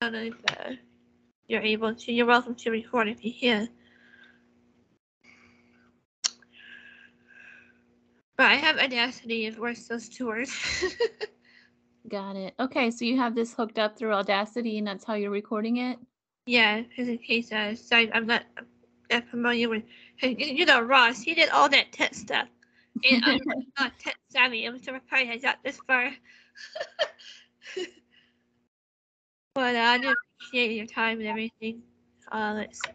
don't know if uh, you're able to. You're welcome to record if you can. But I have Audacity if works those two words. Got it. Okay, so you have this hooked up through Audacity and that's how you're recording it? yeah, because in case uh, so I'm not that familiar with, you know, Ross, he did all that tech stuff. And I'm not tech savvy. I'm surprised I got this far. but uh, I do appreciate your time and everything. Uh, let's see.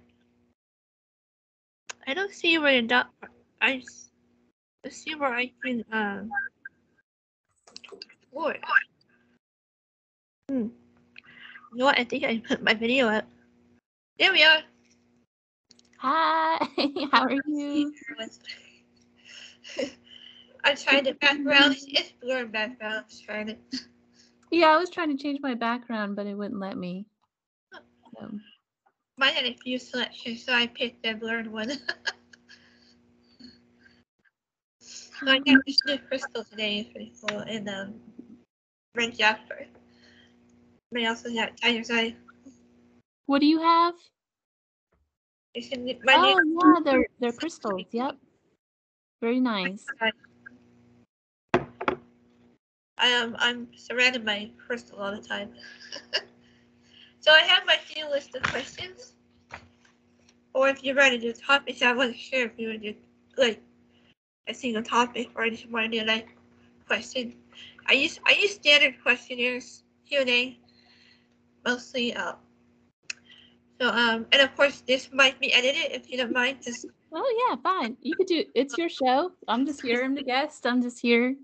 I don't see where the. I see where I can um. Lord. Hmm. You know what? I think I put my video up. There we are. Hi, how are you? I'm trying to background. It's blurred background. I'm trying to. Yeah, I was trying to change my background, but it wouldn't let me. So, Mine had a few selections, so I picked the blurred one. so I got this new crystal today. It's pretty cool. And um, red jasper. But I also got tiger's eye. what do you have? It's in my Oh, yeah, they're they're crystals. Yep. Very nice. I am I'm surrounded by crystal all the time. so I have my few list of questions. Or if you're ready to do topics, I wasn't sure if you would do like a single topic or just want to do like question. I use I use standard questionnaires Q and A mostly. Uh, so um and of course this might be edited if you don't mind. Just Oh yeah, fine. You could do it's your show. I'm just here. I'm the guest. I'm just here.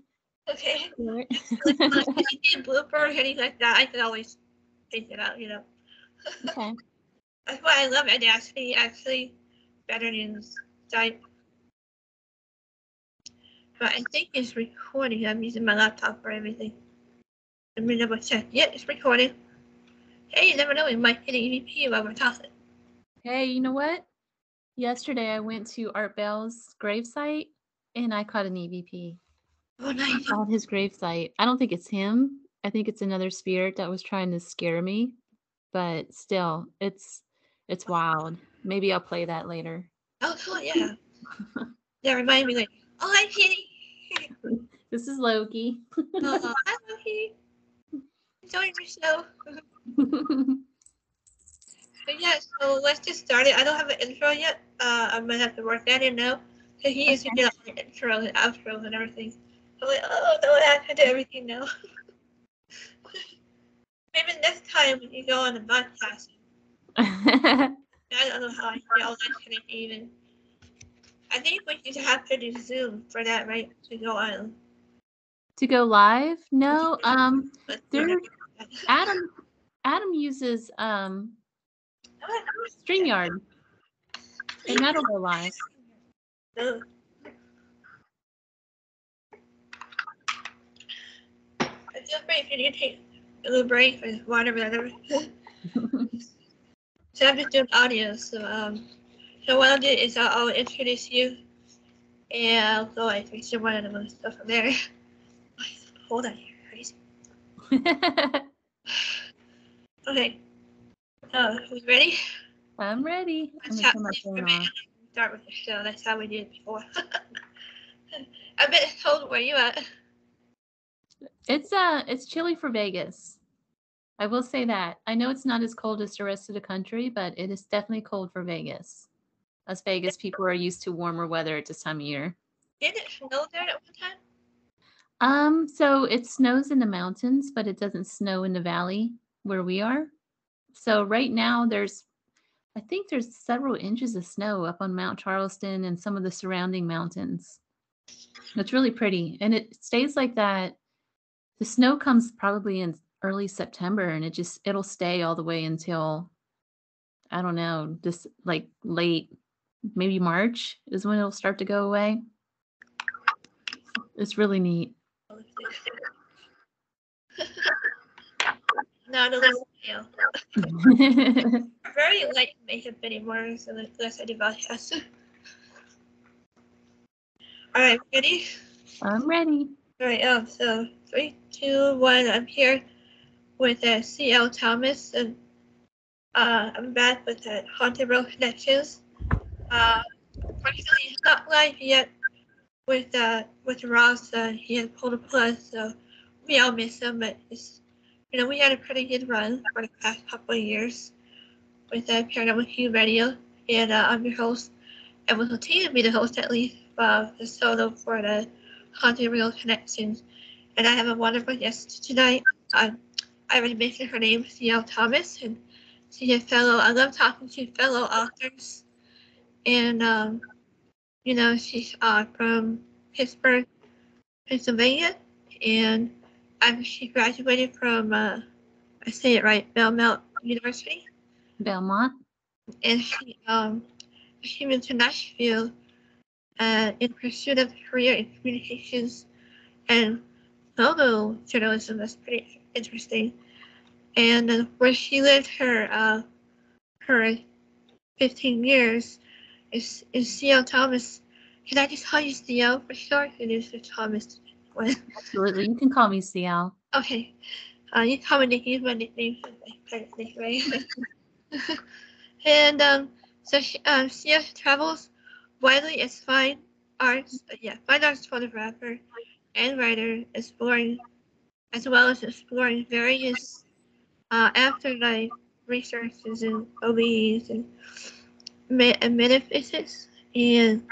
Okay. it. Like, anything blooper or anything like that, I can always take it out. You know. okay. That's why I love Audacity actually better than Skype. But I think it's recording. I'm using my laptop for everything. Let me double check. Yeah, it's recording. Hey, you never know, we might hit an EVP while we're talking. Hey, you know what? Yesterday I went to Art Bell's gravesite and I caught an EVP Oh, nice. on his gravesite. I don't think it's him. I think it's another spirit that was trying to scare me. But still, it's it's wild. Maybe I'll play that later. Oh, cool, yeah. That reminded me, like, oh, hi, Kitty. This is Loki. Oh, hi, Loki. Enjoying yourself. But yeah, so let's just start it. I don't have an intro yet. Uh, I'm gonna have to work that in now. Cause he used to Okay. get all the intros and outros and everything. I'm like, oh no, I have to do everything now. Maybe next time when you go on the podcast, I don't know how I get all that kind of even. I think we should have to do Zoom for that, right? To go on. to go live? No. Um There- Adam Adam uses um StreamYard. And that'll go live. Ugh. I feel free if you need to take a little break or whatever. whatever. so I'm just doing audio. So um, so what I'll do is I'll, I'll introduce you, and I'll go like fix one of the stuff from there. Hold on here, crazy. Okay. Uh, we ready? I'm ready. I'm Let's gonna have turn my this phone for me. Start with the show. That's how we did it before. I bet told where you at. It's uh it's chilly for Vegas. I will say that. I know it's not as cold as the rest of the country, but it is definitely cold for Vegas. Us Vegas people are used to warmer weather at this time of year. Did it snow there at one time? Um, so it snows in the mountains, but it doesn't snow in the valley where we are. So right now there's I think there's several inches of snow up on Mount Charleston and some of the surrounding mountains. It's really pretty and it stays like that. The snow comes probably in early September and it just it'll stay all the way until I don't know, just like late maybe March is when it'll start to go away. It's really neat. Not a little pale. Very light makeup anymore, so I do podcast. Alright, ready? I'm ready. Alright, um, so three, two, one, I'm here with uh, C.L. Thomas, and Uh, I'm back with the Haunted Road Connections. Uh, fortunately, he's not live yet with uh with Ross. Uh, he had pulled a plug, so we all miss him. But it's you know we had a pretty good run for the past couple of years with uh, Paranormal Q Radio, and uh, I'm your host, and will continue to be the host at least uh, the solo for the Real Connections. And I have a wonderful guest tonight. Um, I already mentioned her name, C.L. Thomas, and she's a fellow. I love talking to fellow authors, and um, you know she's uh, from Pittsburgh, Pennsylvania, and she graduated from uh, I say it right, Belmont University, Belmont. and she um she moved to Nashville uh, in pursuit of a career in communications and photo journalism. That's pretty interesting. And uh, where she lived her uh, her 15 years is is C.L. Thomas. Can I just call you C.L. for short? It is Thomas. Absolutely. You can call me CL. Okay. Uh, you call me Nikki, my nickname, right? and um, so she, um, she travels widely as fine arts, uh, yeah, fine arts photographer and writer, exploring as well as exploring various uh, afterlife researches in OBEs and, me- and metaphysics and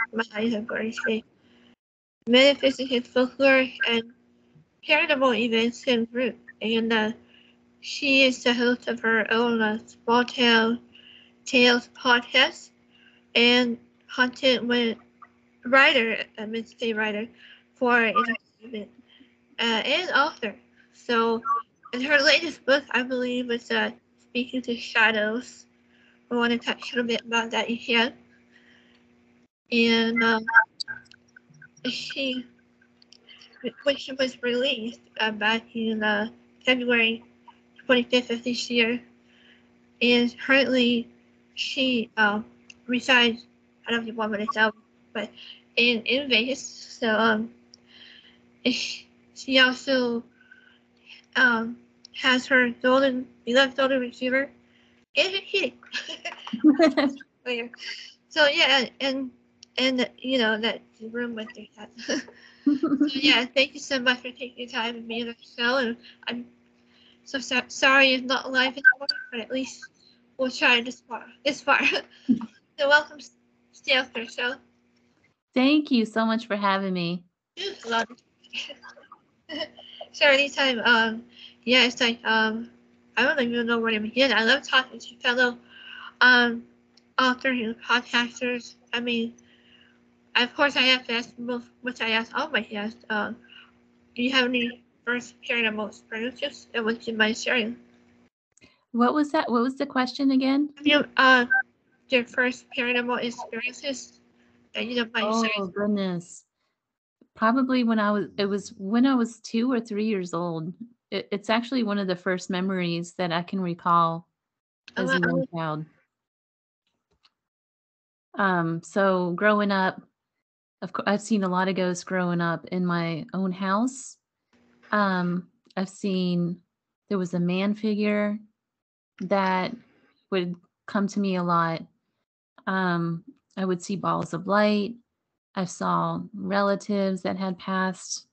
say metaphysics and folklore and paranormal events and group and uh, she is the host of her own uh, Small Town Tales podcast and content writer, mean say writer, for entertainment uh, and author. So, in her latest book, I believe, is uh, Speaking to Shadows. I want to touch a little bit about that can. And um, she, when she was released uh, back in uh, February 25th of this year, and currently she um, resides, I don't know if you want me to tell, but in, in Vegas. So um, she also um, has her golden, beloved golden retriever and her kitty. So yeah, and and you know that room with their cat. so yeah, thank you so much for taking your time and being on the show. And I'm so, so sorry it's not live anymore, but at least we'll try this far. This far. so welcome, the show. Thank you so much for having me. It. so anytime, um, yeah, it's like um, I don't even know where to begin. I love talking to fellow um authors and podcasters. I mean, of course, I have to ask which I ask all my guests. Um, do you have any first paranormal experiences and what you mind sharing? What was that? What was the question again? Have you uh your first paranormal experiences that you don't mind Oh goodness. Probably when I was it was when I was 2 or 3 years old. It, it's actually one of the first memories that I can recall Oh, as a wow. young child. Um, so growing up, of course, I've seen a lot of ghosts growing up in my own house. Um, I've seen there was a man figure that would come to me a lot. Um, I would see balls of light. I saw relatives that had passed.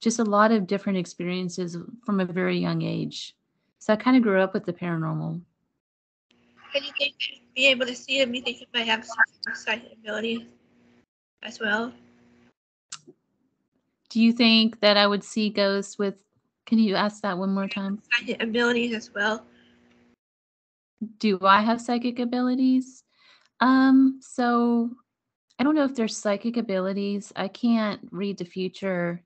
Just a lot of different experiences from a very young age. So I kind of grew up with the paranormal. Can you think be able to see them? You think you might have some sight ability as well? Do you think that I would see ghosts with? Can you ask that one more time? Sight abilities as well. Do I have psychic abilities? Um, so I don't know if there's psychic abilities. I can't read the future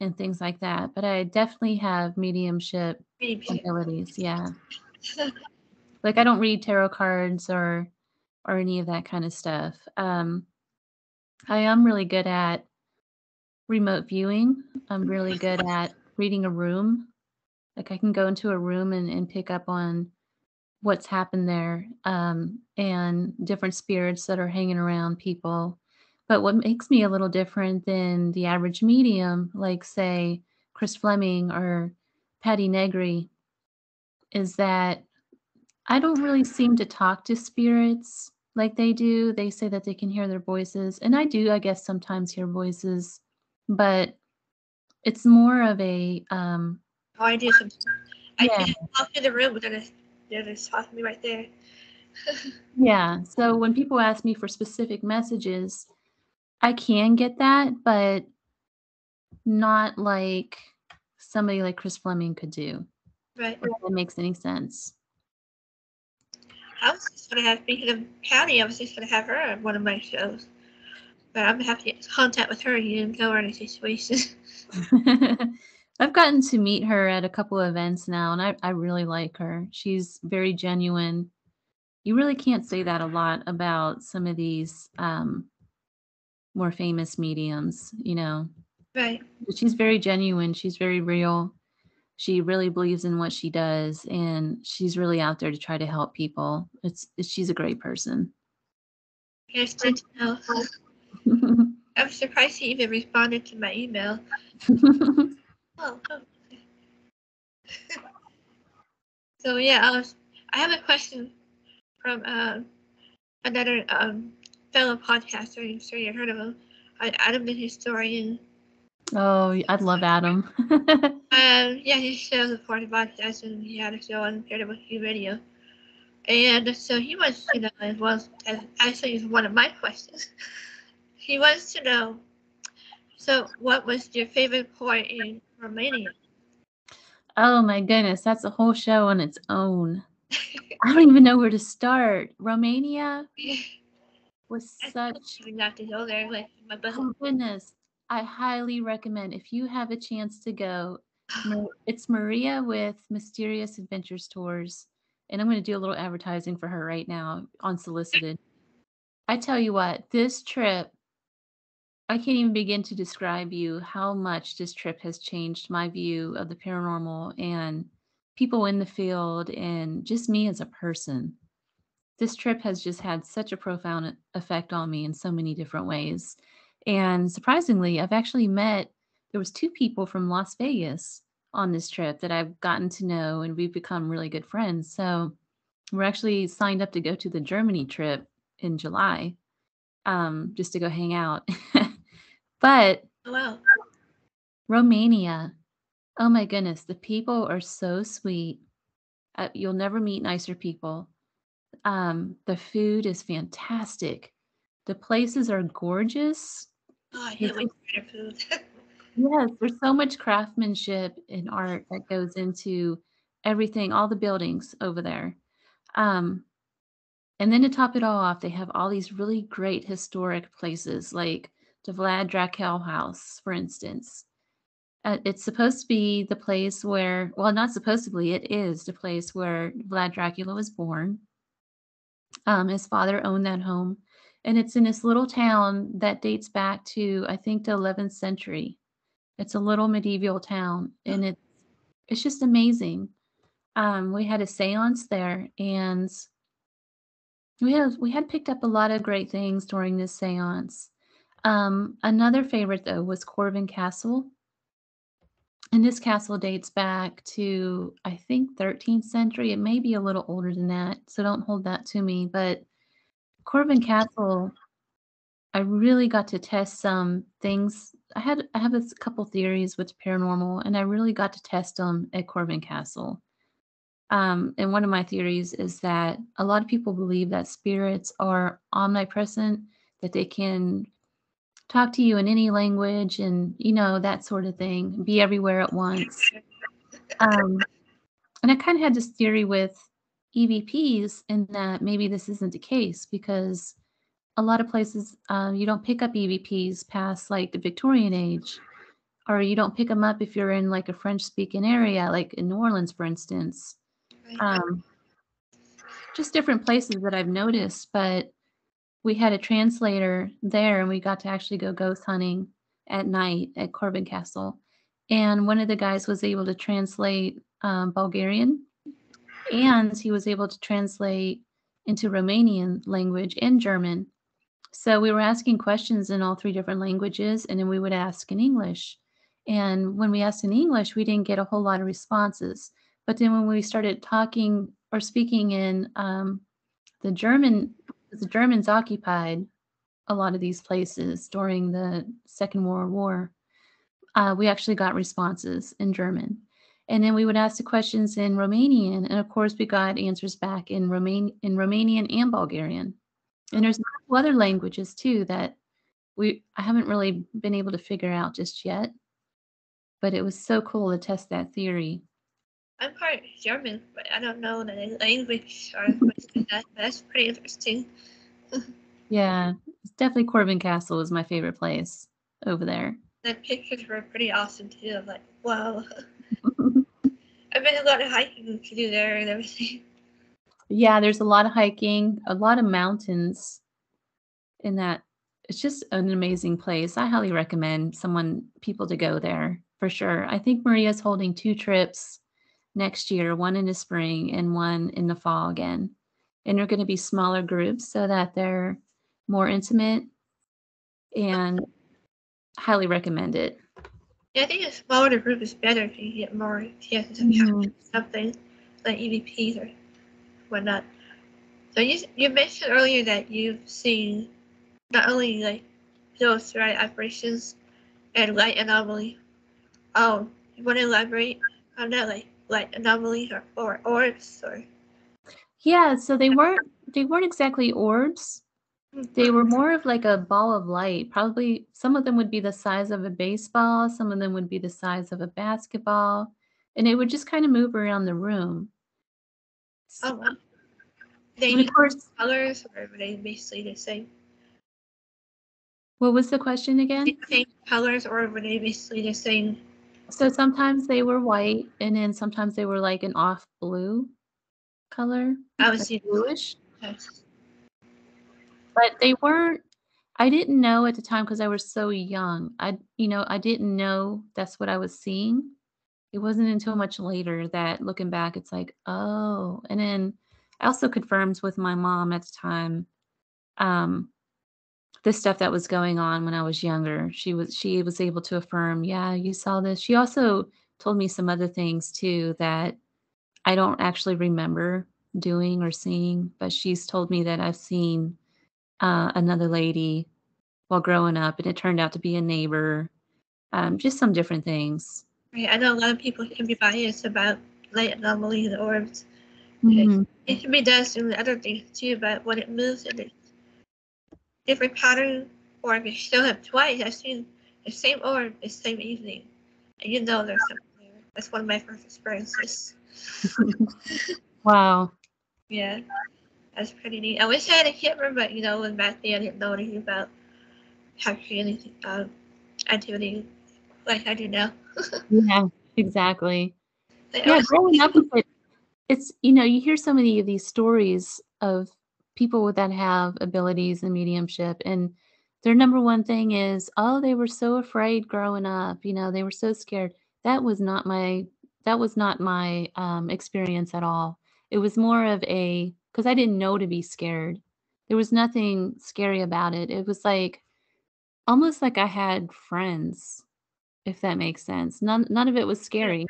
and things like that, but I definitely have mediumship Maybe. abilities. Yeah. Like I don't read tarot cards or or any of that kind of stuff. Um I am really good at remote viewing. I'm really good at reading a room. Like I can go into a room and, and pick up on what's happened there um, and different spirits that are hanging around people. But what makes me a little different than the average medium, like say Chris Fleming or Patti Negri, is that I don't really seem to talk to spirits like they do. They say that they can hear their voices, and I do, I guess, sometimes hear voices, but it's more of a um, Oh, I do sometimes. I Yeah. can walk in the room, but then it's, they're talking me right there. Yeah. So when people ask me for specific messages, I can get that, but not like somebody like Chris Fleming could do. right. If that makes any sense. I was just gonna have speaking of Patti, I was just gonna have her on one of my shows. But I'm gonna have to get in contact with her and tell her the situation. I've gotten to meet her at a couple of events now, and I, I really like her. She's very genuine. You really can't say that a lot about some of these um, more famous mediums, you know. right. But she's very genuine. She's very real. She really believes in what she does, and she's really out there to try to help people. It's, it's she's a great person. Good to know. I'm surprised he even responded to my email. Oh, so yeah, I was. I have a question from um, another um, fellow podcaster. I'm sure you heard of him. Adam the historian. oh, I'd love Adam. Um, yeah, he shows a part of podcast and he had a show on PWQ Radio. And so he wants to know as well as actually is one of my questions. He wants to know so what was your favorite port in Romania? oh my goodness, that's a whole show on its own. I don't even know where to start. Romania was such We got to go there with my oh goodness. I highly recommend if you have a chance to go. It's Maria with Mysterious Adventures Tours. And I'm going to do a little advertising for her right now, unsolicited. I tell you what, this trip, I can't even begin to describe you how much this trip has changed my view of the paranormal and people in the field and just me as a person. This trip has just had such a profound effect on me in so many different ways. And surprisingly, I've actually met there was two people from Las Vegas on this trip that I've gotten to know and we've become really good friends. So we're actually signed up to go to the Germany trip in July um, just to go hang out. but Oh, wow. Romania, oh my goodness, the people are so sweet. Uh, you'll never meet nicer people. Um, the food is fantastic. The places are gorgeous. Oh, I winter food. Yes, there's so much craftsmanship and art that goes into everything, all the buildings over there. Um, and then to top it all off, they have all these really great historic places like the Vlad Dracul House, for instance. Uh, it's supposed to be the place where, well, not supposedly, it is the place where Vlad Dracula was born. Um, his father owned that home, and it's in this little town that dates back to, I think, the 11th century. It's a little medieval town, and it's it's just amazing. Um, we had a séance there, and we had we had picked up a lot of great things during this séance. Um, another favorite though was Corvin Castle, and this castle dates back to I think 13th century. It may be a little older than that, so don't hold that to me. But Corvin Castle, I really got to test some things. I had I have a couple theories with paranormal, and I really got to test them at Corvin Castle. Um, and one of my theories is that a lot of people believe that spirits are omnipresent, that they can talk to you in any language, and you know that sort of thing, be everywhere at once. Um, and I kind of had this theory with EVPs in that maybe this isn't the case because a lot of places um, you don't pick up EVPs past like the Victorian age, or you don't pick them up if you're in like a French speaking area, like in New Orleans, for instance. Um, just different places that I've noticed, but we had a translator there and we got to actually go ghost hunting at night at Corvin Castle. And one of the guys was able to translate um, Bulgarian and he was able to translate into Romanian language and German. So we were asking questions in all three different languages, and then we would ask in English. And when we asked in English, we didn't get a whole lot of responses. But then when we started talking or speaking in um, the German, the Germans occupied a lot of these places during the Second World War. Uh, we actually got responses in German. And then we would ask the questions in Romanian, and of course we got answers back in Roman in Romanian and Bulgarian. And there's other languages too that we I haven't really been able to figure out just yet. But it was so cool to test that theory. I'm part German, but I don't know the language or that. That's pretty interesting. yeah, it's definitely Corvin Castle is my favorite place over there. The pictures were pretty awesome too. I'm like, wow. I've been a lot of hiking to do there and everything. Yeah, there's a lot of hiking, a lot of mountains in that. It's just an amazing place. I highly recommend someone people to go there for sure. I think Maria's holding two trips next year, one in the spring and one in the fall again. And they're going to be smaller groups so that they're more intimate and highly recommend it. Yeah, I think a smaller group is better if you get more chances of mm-hmm. something like EVPs or whatnot. So you you mentioned earlier that you've seen not only like those right operations and light anomaly. Oh, you want to elaborate on that, like light anomaly or, or orbs or? Yeah, so they weren't they weren't exactly orbs. They were mm-hmm. more of like a ball of light. Probably some of them would be the size of a baseball, some of them would be the size of a basketball, and it would just kind of move around the room. Oh, wow. They of course, colors, or were they basically the same? What was the question again? Same colors, or were they basically the same? So sometimes they were white, and then sometimes they were like an off blue color. I was like bluish. Yes but they weren't I didn't know at the time because I was so young. I you know, I didn't know that's what I was seeing. It wasn't until much later that looking back it's like, oh, and then I also confirmed with my mom at the time um the stuff that was going on when I was younger. She was she was able to affirm, yeah, you saw this. She also told me some other things too that I don't actually remember doing or seeing, but she's told me that I've seen uh, another lady while growing up, and it turned out to be a neighbor. Um, just some different things. Right. I know a lot of people can be biased about light anomalies and orbs. Mm-hmm. It, it can be done in other things too, but when it moves in different pattern, or if you still have twice, I've seen the same orb the same evening, and you know there's something there. That's one of my first experiences. wow. Yeah. That's pretty neat. I wish I had a camera, but you know, when back then I didn't know anything about capturing anything, um, activity like I do now. yeah, exactly. But yeah, growing up with it, it's you know you hear so many of these stories of people that have abilities and mediumship, and their number one thing is, oh, they were so afraid growing up. You know, they were so scared. That was not my that was not my um, experience at all. It was more of a because I didn't know to be scared. There was nothing scary about it. It was like almost like I had friends, if that makes sense. None none of it was scary.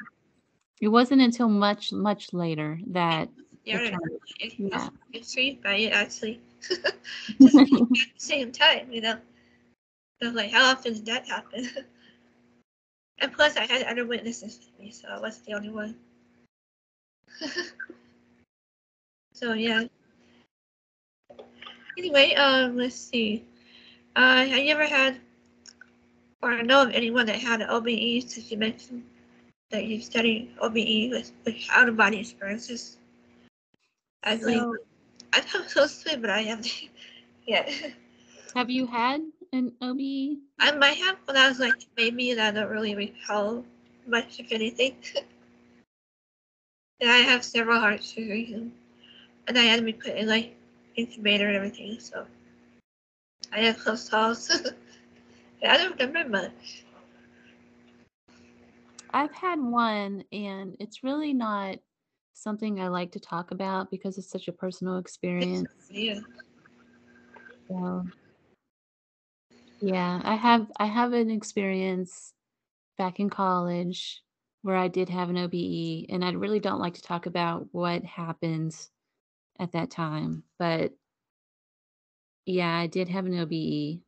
It wasn't until much much later that yeah, it it, yeah. intrigued by it actually. Just at the same time, you know. So like, how often did that happen? and plus, I had other witnesses with me, so I wasn't the only one. So yeah. Anyway, um, let's see. Uh, have you ever had, or I know of anyone that had an OBE? Since you mentioned that you studied OBE with, with out of body experiences. I believe so, I thought so sweet, but I haven't yet. Have you had an OBE? I might have when I was like maybe and I don't really recall much of anything. and I have several heart surgeries and I had to be put in like incubator and everything. So I have close calls. I don't remember much. I've had one, and it's really not something I like to talk about because it's such a personal experience. Yeah. So, yeah, I have I have an experience back in college where I did have an OBE, and I really don't like to talk about what happened at that time, but yeah, I did have an OBE.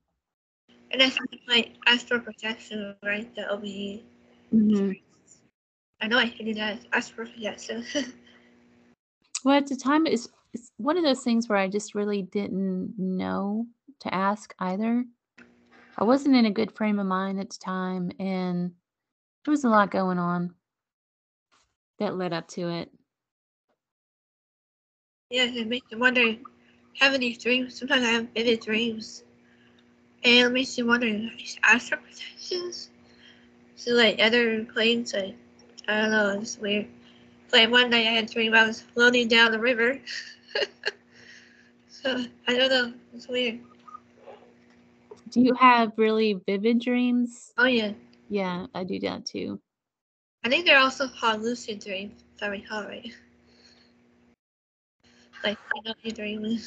And that's like astral projection, right? The OBE. Mhm. I know I do that. Astral projection. Well, at the time, it's it's one of those things where I just really didn't know to ask either. I wasn't in a good frame of mind at the time, and there was a lot going on that led up to it. yeah, it makes me wonder. have these dreams, sometimes I have vivid dreams, and it makes me wonder: astral projections? So like other planes, like I don't know, it's weird. Like one night I had a dream I was floating down the river. so I don't know, it's weird. Do you have really vivid dreams? Oh yeah, Yeah, I do that too. I think they're also called lucid dreams, if I recall right. Like I know you dream.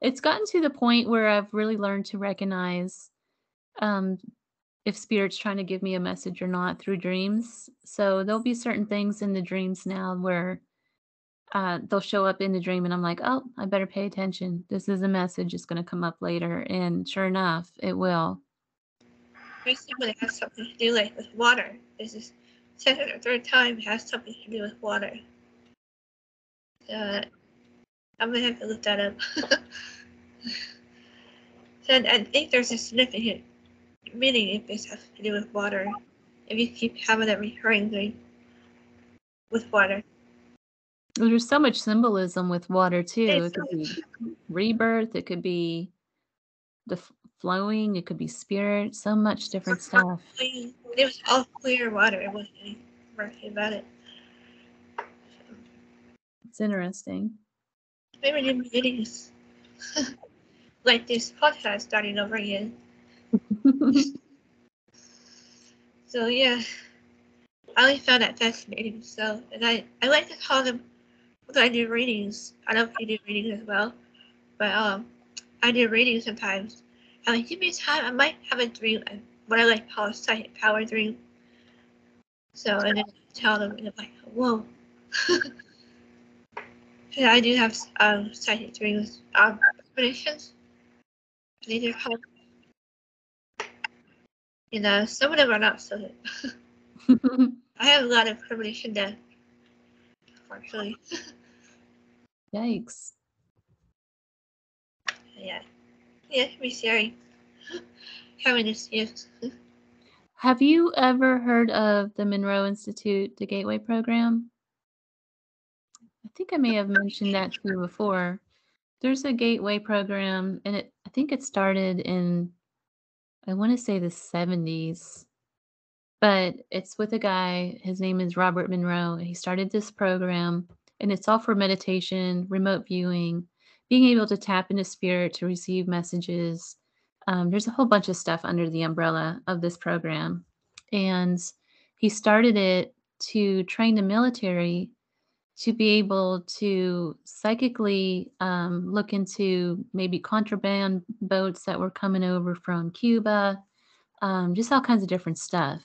It's gotten to the point where I've really learned to recognize um, if spirit's trying to give me a message or not through dreams. So there'll be certain things in the dreams now where uh, they'll show up in the dream, and I'm like, oh, I better pay attention. This is a message. It's going to come up later, and sure enough, it will. When it has something to do like with water. This is second or third time it has something to do with water. Uh, I'm gonna have to look that up. I I think there's a significant meaning if this has to do with water. If you keep having that recurring thing with water. There's so much symbolism with water too. It's It could be rebirth. It could be the f- flowing. It could be spirit. So much different stuff. clean. It was all clear water. It wasn't any murky about it. It's interesting. Maybe new beginnings. like this podcast starting over again. So yeah, I always found that fascinating. So, and I, I like to call them when I do readings. I don't know if you do readings as well, but um, I do readings sometimes. I'm like, give me time. I might have a dream. uh, What I like to call a psychic power dream. So, and then I tell them, and I'm like, whoa. and I do have um, psychic dreams, um, premonitions. They do have you know, some of them are not so good. I have a lot of premonition death, unfortunately. Yikes. yeah. Yeah, it can be scary. Having this, yes. Have you ever heard of the Monroe Institute, the Gateway Program? I think I may have mentioned that to you before. There's a Gateway program, and it I think it started in I want to say the 70s, but it's with a guy. His name is Robert Monroe. He started this program, and it's all for meditation, remote viewing, being able to tap into spirit to receive messages. Um, there's a whole bunch of stuff under the umbrella of this program. And he started it to train the military to be able to psychically um, look into maybe contraband boats that were coming over from Cuba, um, just all kinds of different stuff.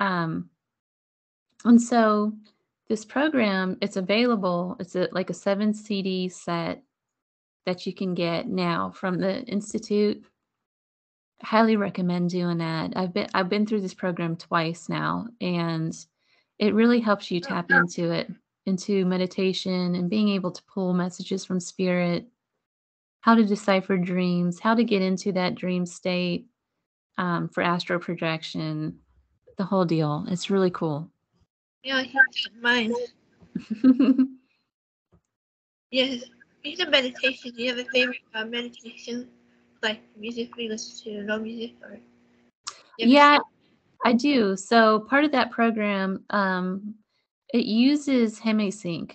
Um, and so this program, it's available. It's a, like a seven CD set that you can get now from the institute. Highly recommend doing that. I've been I've been through this program twice now, and it really helps you tap into it into meditation and being able to pull messages from spirit, how to decipher dreams, how to get into that dream state um, for astral projection, the whole deal. It's really cool. Yeah, I keep that. Yes. Of meditation, do you have a favorite uh, meditation? Like music we listen to, no music, or? have yeah, I do. So part of that program, um, it uses HemiSync.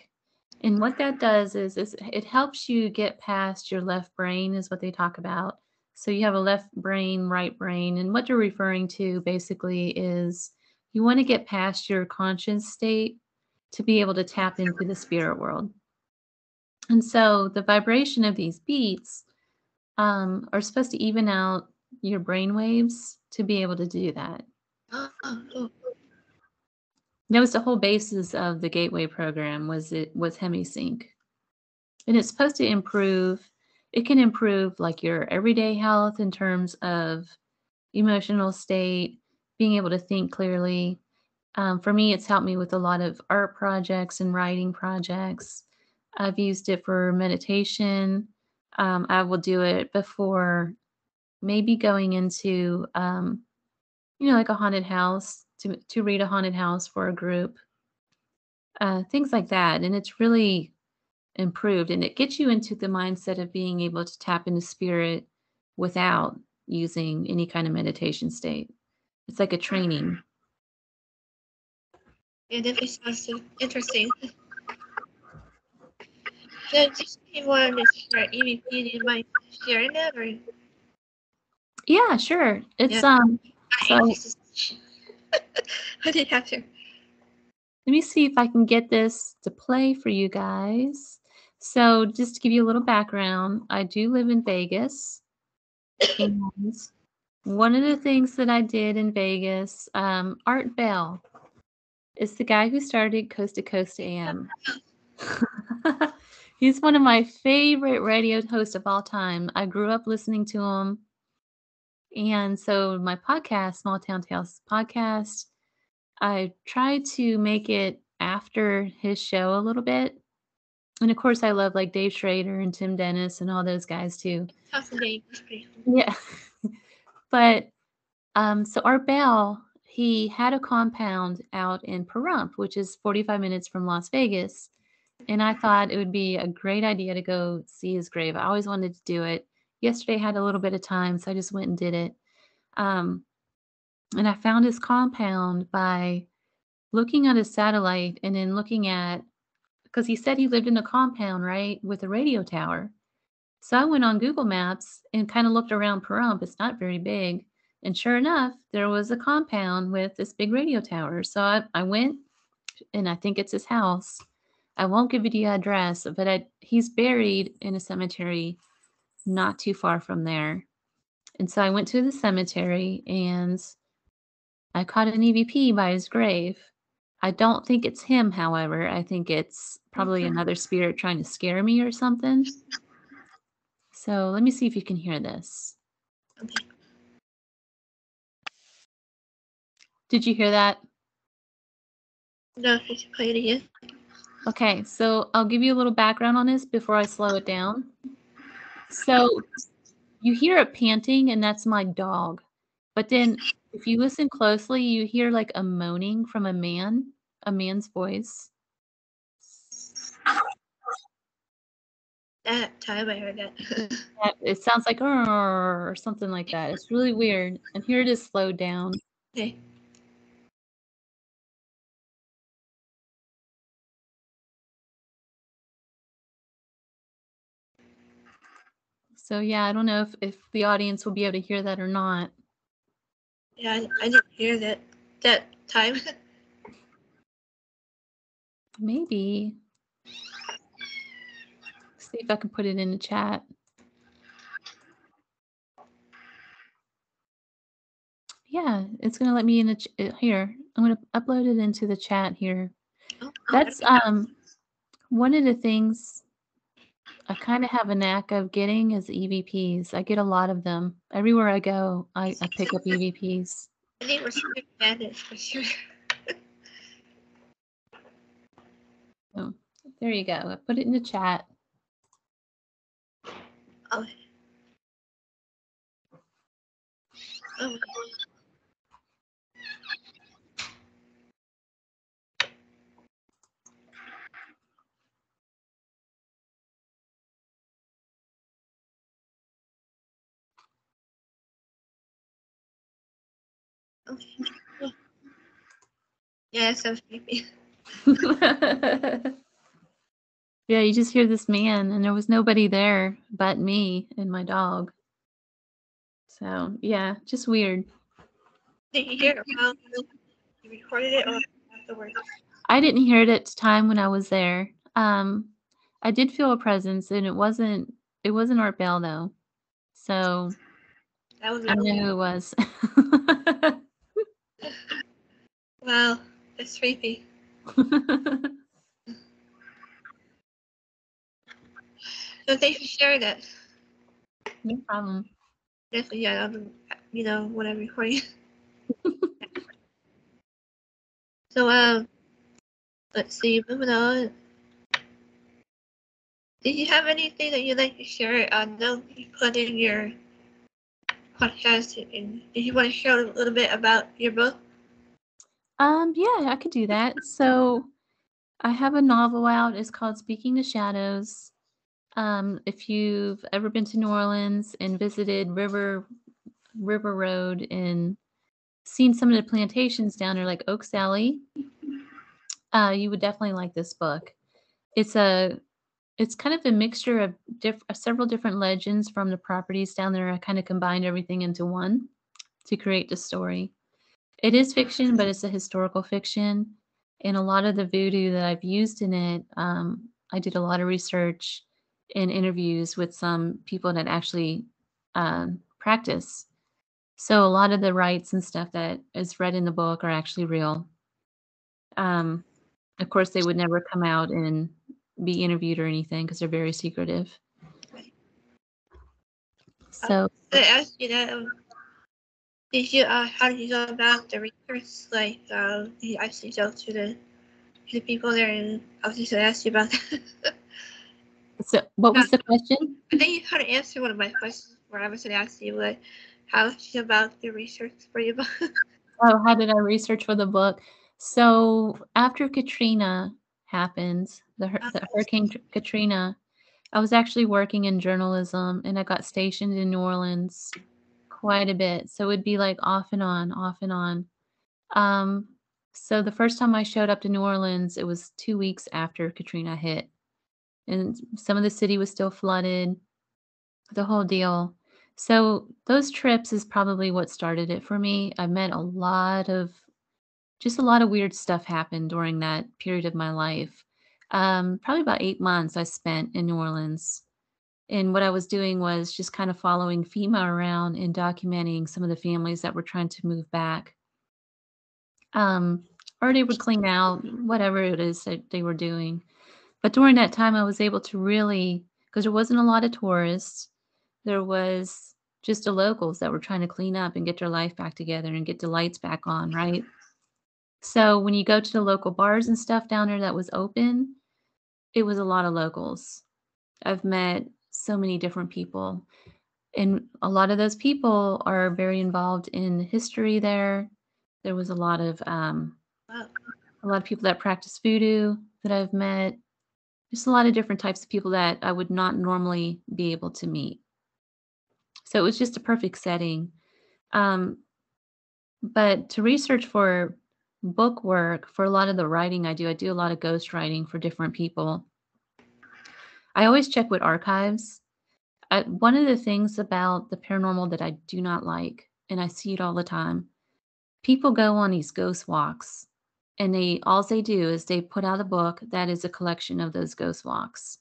And what that does is, is it helps you get past your left brain, is what they talk about. So you have a left brain, right brain. And what they're referring to basically is you want to get past your conscious state to be able to tap into the spirit world. And so the vibration of these beats um, are supposed to even out your brain waves to be able to do that. That was the whole basis of the Gateway program was it was HemiSync. And it's supposed to improve it can improve like your everyday health in terms of emotional state, being able to think clearly. Um, for me, it's helped me with a lot of art projects and writing projects. I've used it for meditation. Um, I will do it before maybe going into, um, you know, like a haunted house to, to read a haunted house for a group, uh, things like that. And it's really improved and it gets you into the mindset of being able to tap into spirit without using any kind of meditation state. It's like a training. Yeah, definitely sounds interesting. So just if you wanted to EVP, do you mind sharing that or Yeah, sure. It's Yeah. um So-. I did have to. let me see if I can get this to play for you guys. So just to give you a little background, I do live in Vegas. And one of the things that I did in Vegas, um, Art Bell is the guy who started Coast to Coast AM. He's one of my favorite radio hosts of all time. I grew up listening to him. And so my podcast, Small Town Tales podcast, I tried to make it after his show a little bit. And of course, I love like Dave Schrader and Tim Dennis and all those guys too. House and Dave was pretty cool. Yeah. but um, so Art Bell, he had a compound out in Pahrump, which is 45 minutes from Las Vegas. And I thought it would be a great idea to go see his grave. I always wanted to do it. Yesterday I had a little bit of time, so I just went and did it. Um, and I found his compound by looking at his satellite and then looking at because he said he lived in a compound, right, with a radio tower. So I went on Google Maps and kind of looked around Pahrump. It's not very big. And sure enough, there was a compound with this big radio tower. So I, I went and I think it's his house. I won't give you the address, but I, he's buried in a cemetery not too far from there. And so I went to the cemetery and I caught an EVP by his grave. I don't think it's him, however. I think it's probably Okay. another spirit trying to scare me or something. So let me see if you can hear this. Okay. Did you hear that? No, if you play it again. Okay, so I'll give you a little background on this before I slow it down. So you hear it panting, and that's my dog. But then if you listen closely, you hear like a moaning from a man, a man's voice. Uh, that time I heard that. That- It sounds like or something like that. It's really weird. And here it is slowed down. okay. So yeah, I don't know if, if the audience will be able to hear that or not. Yeah, I, I didn't hear that that time. Maybe. See if I can put it in the chat. Yeah, it's gonna let me in the ch- uh, here. I'm gonna upload it into the chat here. Oh, That's um one of the things I kind of have a knack of getting is EVPs. I get a lot of them everywhere I go. I, I pick up EVPs. I think we're spirit bandits for sure. Oh, there you go. I put it in the chat. Oh. Oh. Yeah, that creepy. yeah, you just hear this man, and there was nobody there but me and my dog. So, yeah, just weird. Did you hear it you recorded it or afterwards? I didn't hear it at the time when I was there. Um, I did feel a presence, and it wasn't it wasn't Art Bell though. So was I don't know who it was. Well, It's creepy. So thanks for sharing that. no problem. Definitely, yeah, I'm, you know, whatever I'm recording. so, um, let's see, moving on. Did you have anything that you'd like to share? I know you put in your podcast, and did you want to share a little bit about your book? Um, yeah, I could do that. So I have a novel out. It's called Speaking to Shadows. Um, if you've ever been to New Orleans and visited River River Road and seen some of the plantations down there, like Oaks Alley, uh, you would definitely like this book. It's a it's kind of a mixture of diff- several different legends from the properties down there. I kind of combined everything into one to create the story. It is fiction, but it's a historical fiction. And a lot of the voodoo that I've used in it, um, I did a lot of research and interviews with some people that actually um, practice. So a lot of the rites and stuff that is read in the book are actually real. Um, of course, they would never come out and be interviewed or anything because they're very secretive. So I asked you that. Um, did you? Uh, how did you go about the research? Like, uh, did you actually go to the to the people there? And I was just gonna ask you about that. So, what was the question? I think you kind of answered one of my questions where I was going to ask you, like, how did you about the research for your book? Oh, how did I research for the book? So after Katrina happened, the, the Hurricane Katrina, I was actually working in journalism and I got stationed in New Orleans quite a bit. So it'd be like off and on, off and on. Um, so the first time I showed up to New Orleans, it was two weeks after Katrina hit. And some of the city was still flooded, the whole deal. So those trips is probably what started it for me. I met a lot of just a lot of weird stuff happened during that period of my life. Um, probably about eight months I spent in New Orleans. And what I was doing was just kind of following FEMA around and documenting some of the families that were trying to move back. Um, or they would clean out, whatever it is that they were doing. But during that time, I was able to really, because there wasn't a lot of tourists, there was just the locals that were trying to clean up and get their life back together and get the lights back on, right? So when you go to the local bars and stuff down there that was open, it was a lot of locals. I've met so many different people. And a lot of those people are very involved in history there. There was a lot of um, a lot of people that practice voodoo that I've met. Just a lot of different types of people that I would not normally be able to meet. So it was just a perfect setting. Um, but to research for book work, for a lot of the writing I do, I do a lot of ghost writing for different people. I always check with archives. I, one of the things about the paranormal that I do not like, and I see it all the time, people go on these ghost walks and they all they do is they put out a book that is a collection of those ghost walks.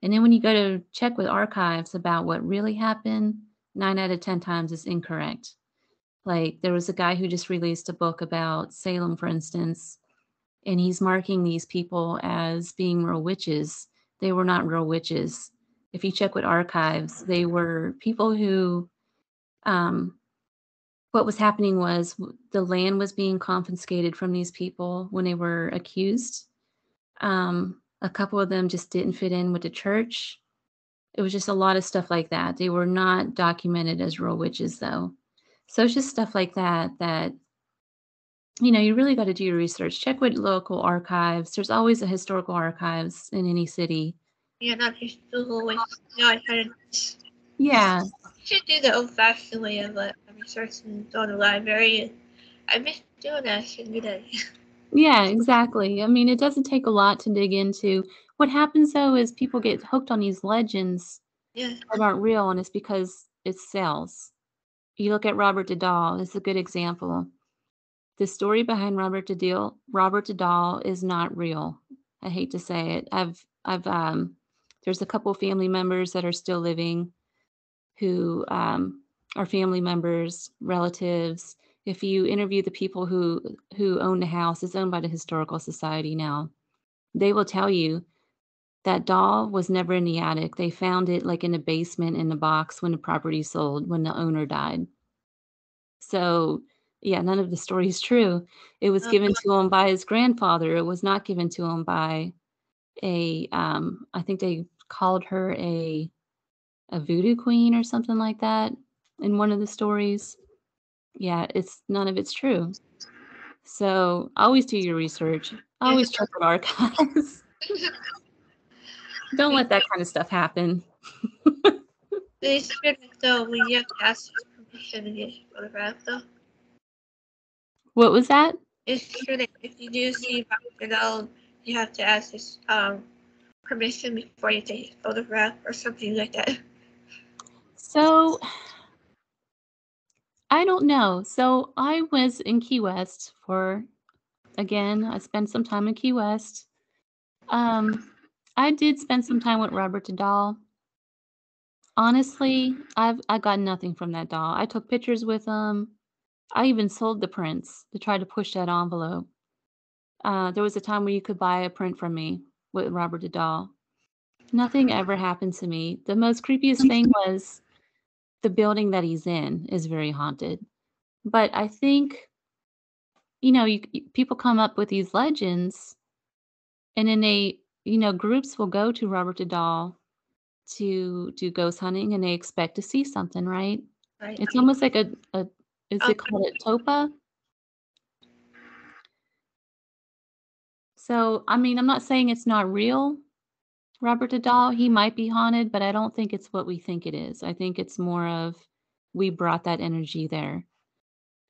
And then when you go to check with archives about what really happened, nine out of 10 times is incorrect. Like there was a guy who just released a book about Salem, for instance, and he's marking these people as being real witches. They were not real witches. If you check with archives, they were people who, um, what was happening was the land was being confiscated from these people when they were accused. Um, a couple of them just didn't fit in with the church. It was just a lot of stuff like that. They were not documented as real witches, though. So it's just stuff like that that you know you really got to do your research. Check with local archives. There's always a historical archives in any city. Yeah, not just Google with no, I kind of Yeah, should do the old-fashioned way of uh, researching on the library. I miss doing that. I should do that. yeah, exactly. I mean, it doesn't take a lot to dig into. What happens though is people get hooked on these legends yeah, that aren't real, and it's because it sells. You look at Robert the doll, it's a good example. The story behind Robert doll, Robert doll is not real. I hate to say it. I've I've um there's a couple family members that are still living who um are family members, relatives, if you interview the people who who own the house, it's owned by the historical society now. They will tell you that doll was never in the attic. They found it like in the basement in the box when the property sold when the owner died. So, yeah, none of the story is true. It was given to him by his grandfather. It was not given to him by a um I think they called her a a voodoo queen or something like that in one of the stories. Yeah, it's none of it's true. So always do your research. Always check your archives. Don't let that kind of stuff happen. It's true though when you have to ask his permission to get photographed though. What was that? It's true that if you do see Dr. Doll, you have to ask his um permission before you take his photograph or something like that. So I don't know. So I was in Key West for again, I spent some time in Key West. Um I did spend some time with Robert doll. Honestly, I've I got nothing from that doll. I took pictures with him. I even sold the prints to try to push that envelope. Uh, there was a time where you could buy a print from me with Robert the doll. Nothing ever happened to me. The most creepiest thing was the building that he's in is very haunted. But I think, you know, you, people come up with these legends, and then they, you know, groups will go to Robert the doll to do ghost hunting, and they expect to see something, right? Right. It's almost like a, a is it called it tulpa? So, I mean, I'm not saying it's not real, Robert doll. He might be haunted, but I don't think it's what we think it is. I think it's more of we brought that energy there.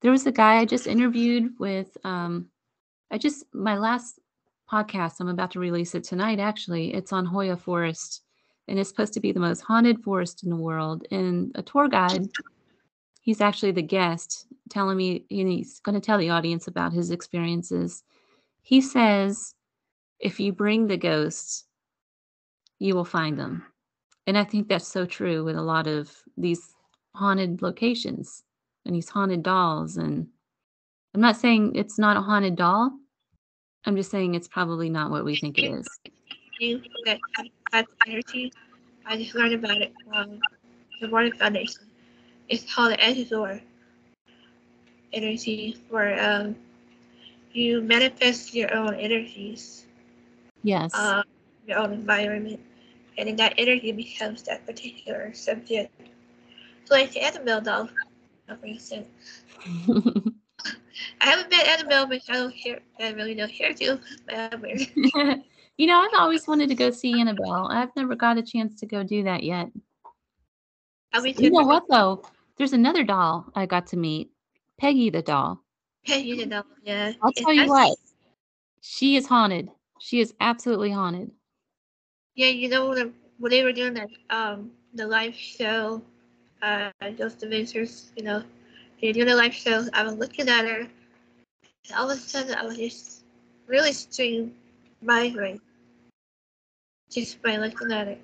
There was a guy I just interviewed with, um, I just, my last podcast, I'm about to release it tonight, actually. It's on Hoia Forest, and it's supposed to be the most haunted forest in the world. And a tour guide he's actually the guest telling me and he's going to tell the audience about his experiences. He says if you bring the ghosts you will find them. And i think that's so true with a lot of these haunted locations and these haunted dolls. And i'm not saying it's not a haunted doll. I'm just saying it's probably not what we think it is. That type energy. I just learned about it from the Morning Foundation. It's called the Azure energy, for um, you manifest your own energies, yes uh, your own environment, and then that energy becomes that particular subject. So, like Annabelle doll, for instance. I haven't met Annabelle, but I don't hear. I really don't hear to. You know i've always wanted to go see annabelle i've never got a chance to go do that yet I'll be You know what though? There's another doll I got to meet, Peggy the doll. Peggy the doll, yeah. I'll tell you what, she is haunted. She is absolutely haunted. Yeah, you know when, when they were doing that um the live show, uh Zak Bagans, you know, they were doing the live show. I was looking at her, and all of a sudden I was just really stream migraine just by looking at it.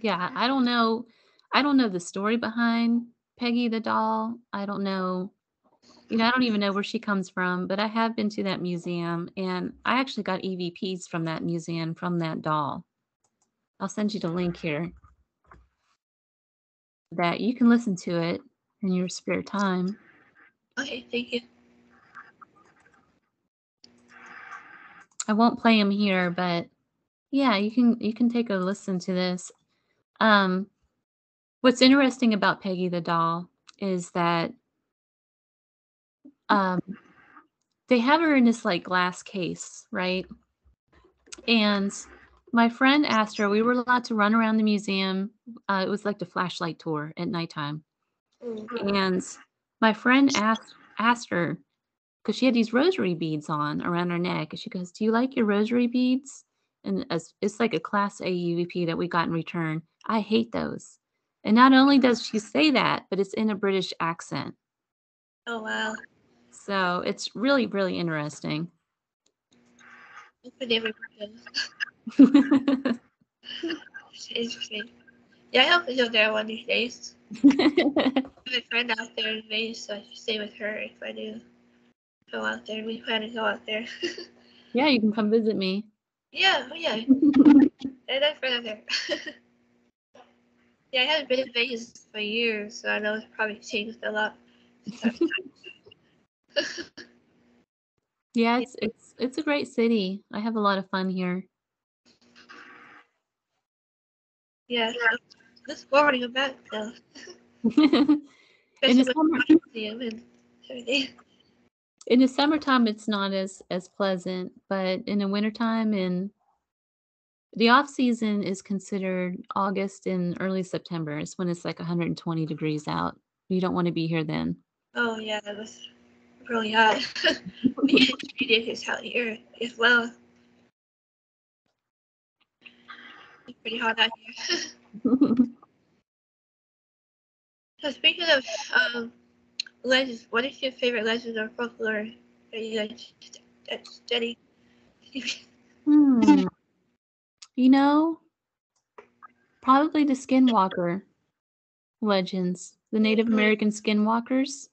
Yeah, I don't know. I don't know the story behind Peggy the doll. I don't know. You know, I don't even know where she comes from, but I have been to that museum and I actually got EVPs from that museum from that doll. I'll send you the link here that you can listen to it in your spare time. Okay, thank you. I won't play them here, but yeah, you can you can take a listen to this. Um, what's interesting about Peggy the doll is that um, they have her in this like glass case, right? And my friend asked her, we were allowed to run around the museum. Uh, it was like the flashlight tour at nighttime. Mm, And my friend asked asked her because she had these rosary beads on around her neck, and she goes, "Do you like your rosary beads?" And as, it's like a Class A EVP that we got in return. I hate those. And not only does she say that, but it's in a British accent. Oh wow. So it's really, really interesting. I could never. It's interesting. Yeah, I hope go there one of these days. I have a friend out there in Vegas, so I should stay with her if I do go out there. We plan to go out there. Yeah, you can come visit me. yeah, oh yeah. And that's friend out there. yeah, I haven't been in Vegas for years, so I know it's probably changed a lot. Yeah, it's it's it's a great city. I have a lot of fun here. yeah, so this I'm back though. in the summer, the museum and everything. in the summertime, it's not as as pleasant, but in the wintertime and the off season is considered August and early September. It's when it's like 120 degrees out. You don't want to be here then. Oh yeah, that was really hot. it is out here as well. It's pretty hot out here. so speaking of um, legends, what is your favorite legend or folklore that you like that study? Hmm. You know, probably the Skinwalker legends, the Native. American Skinwalkers.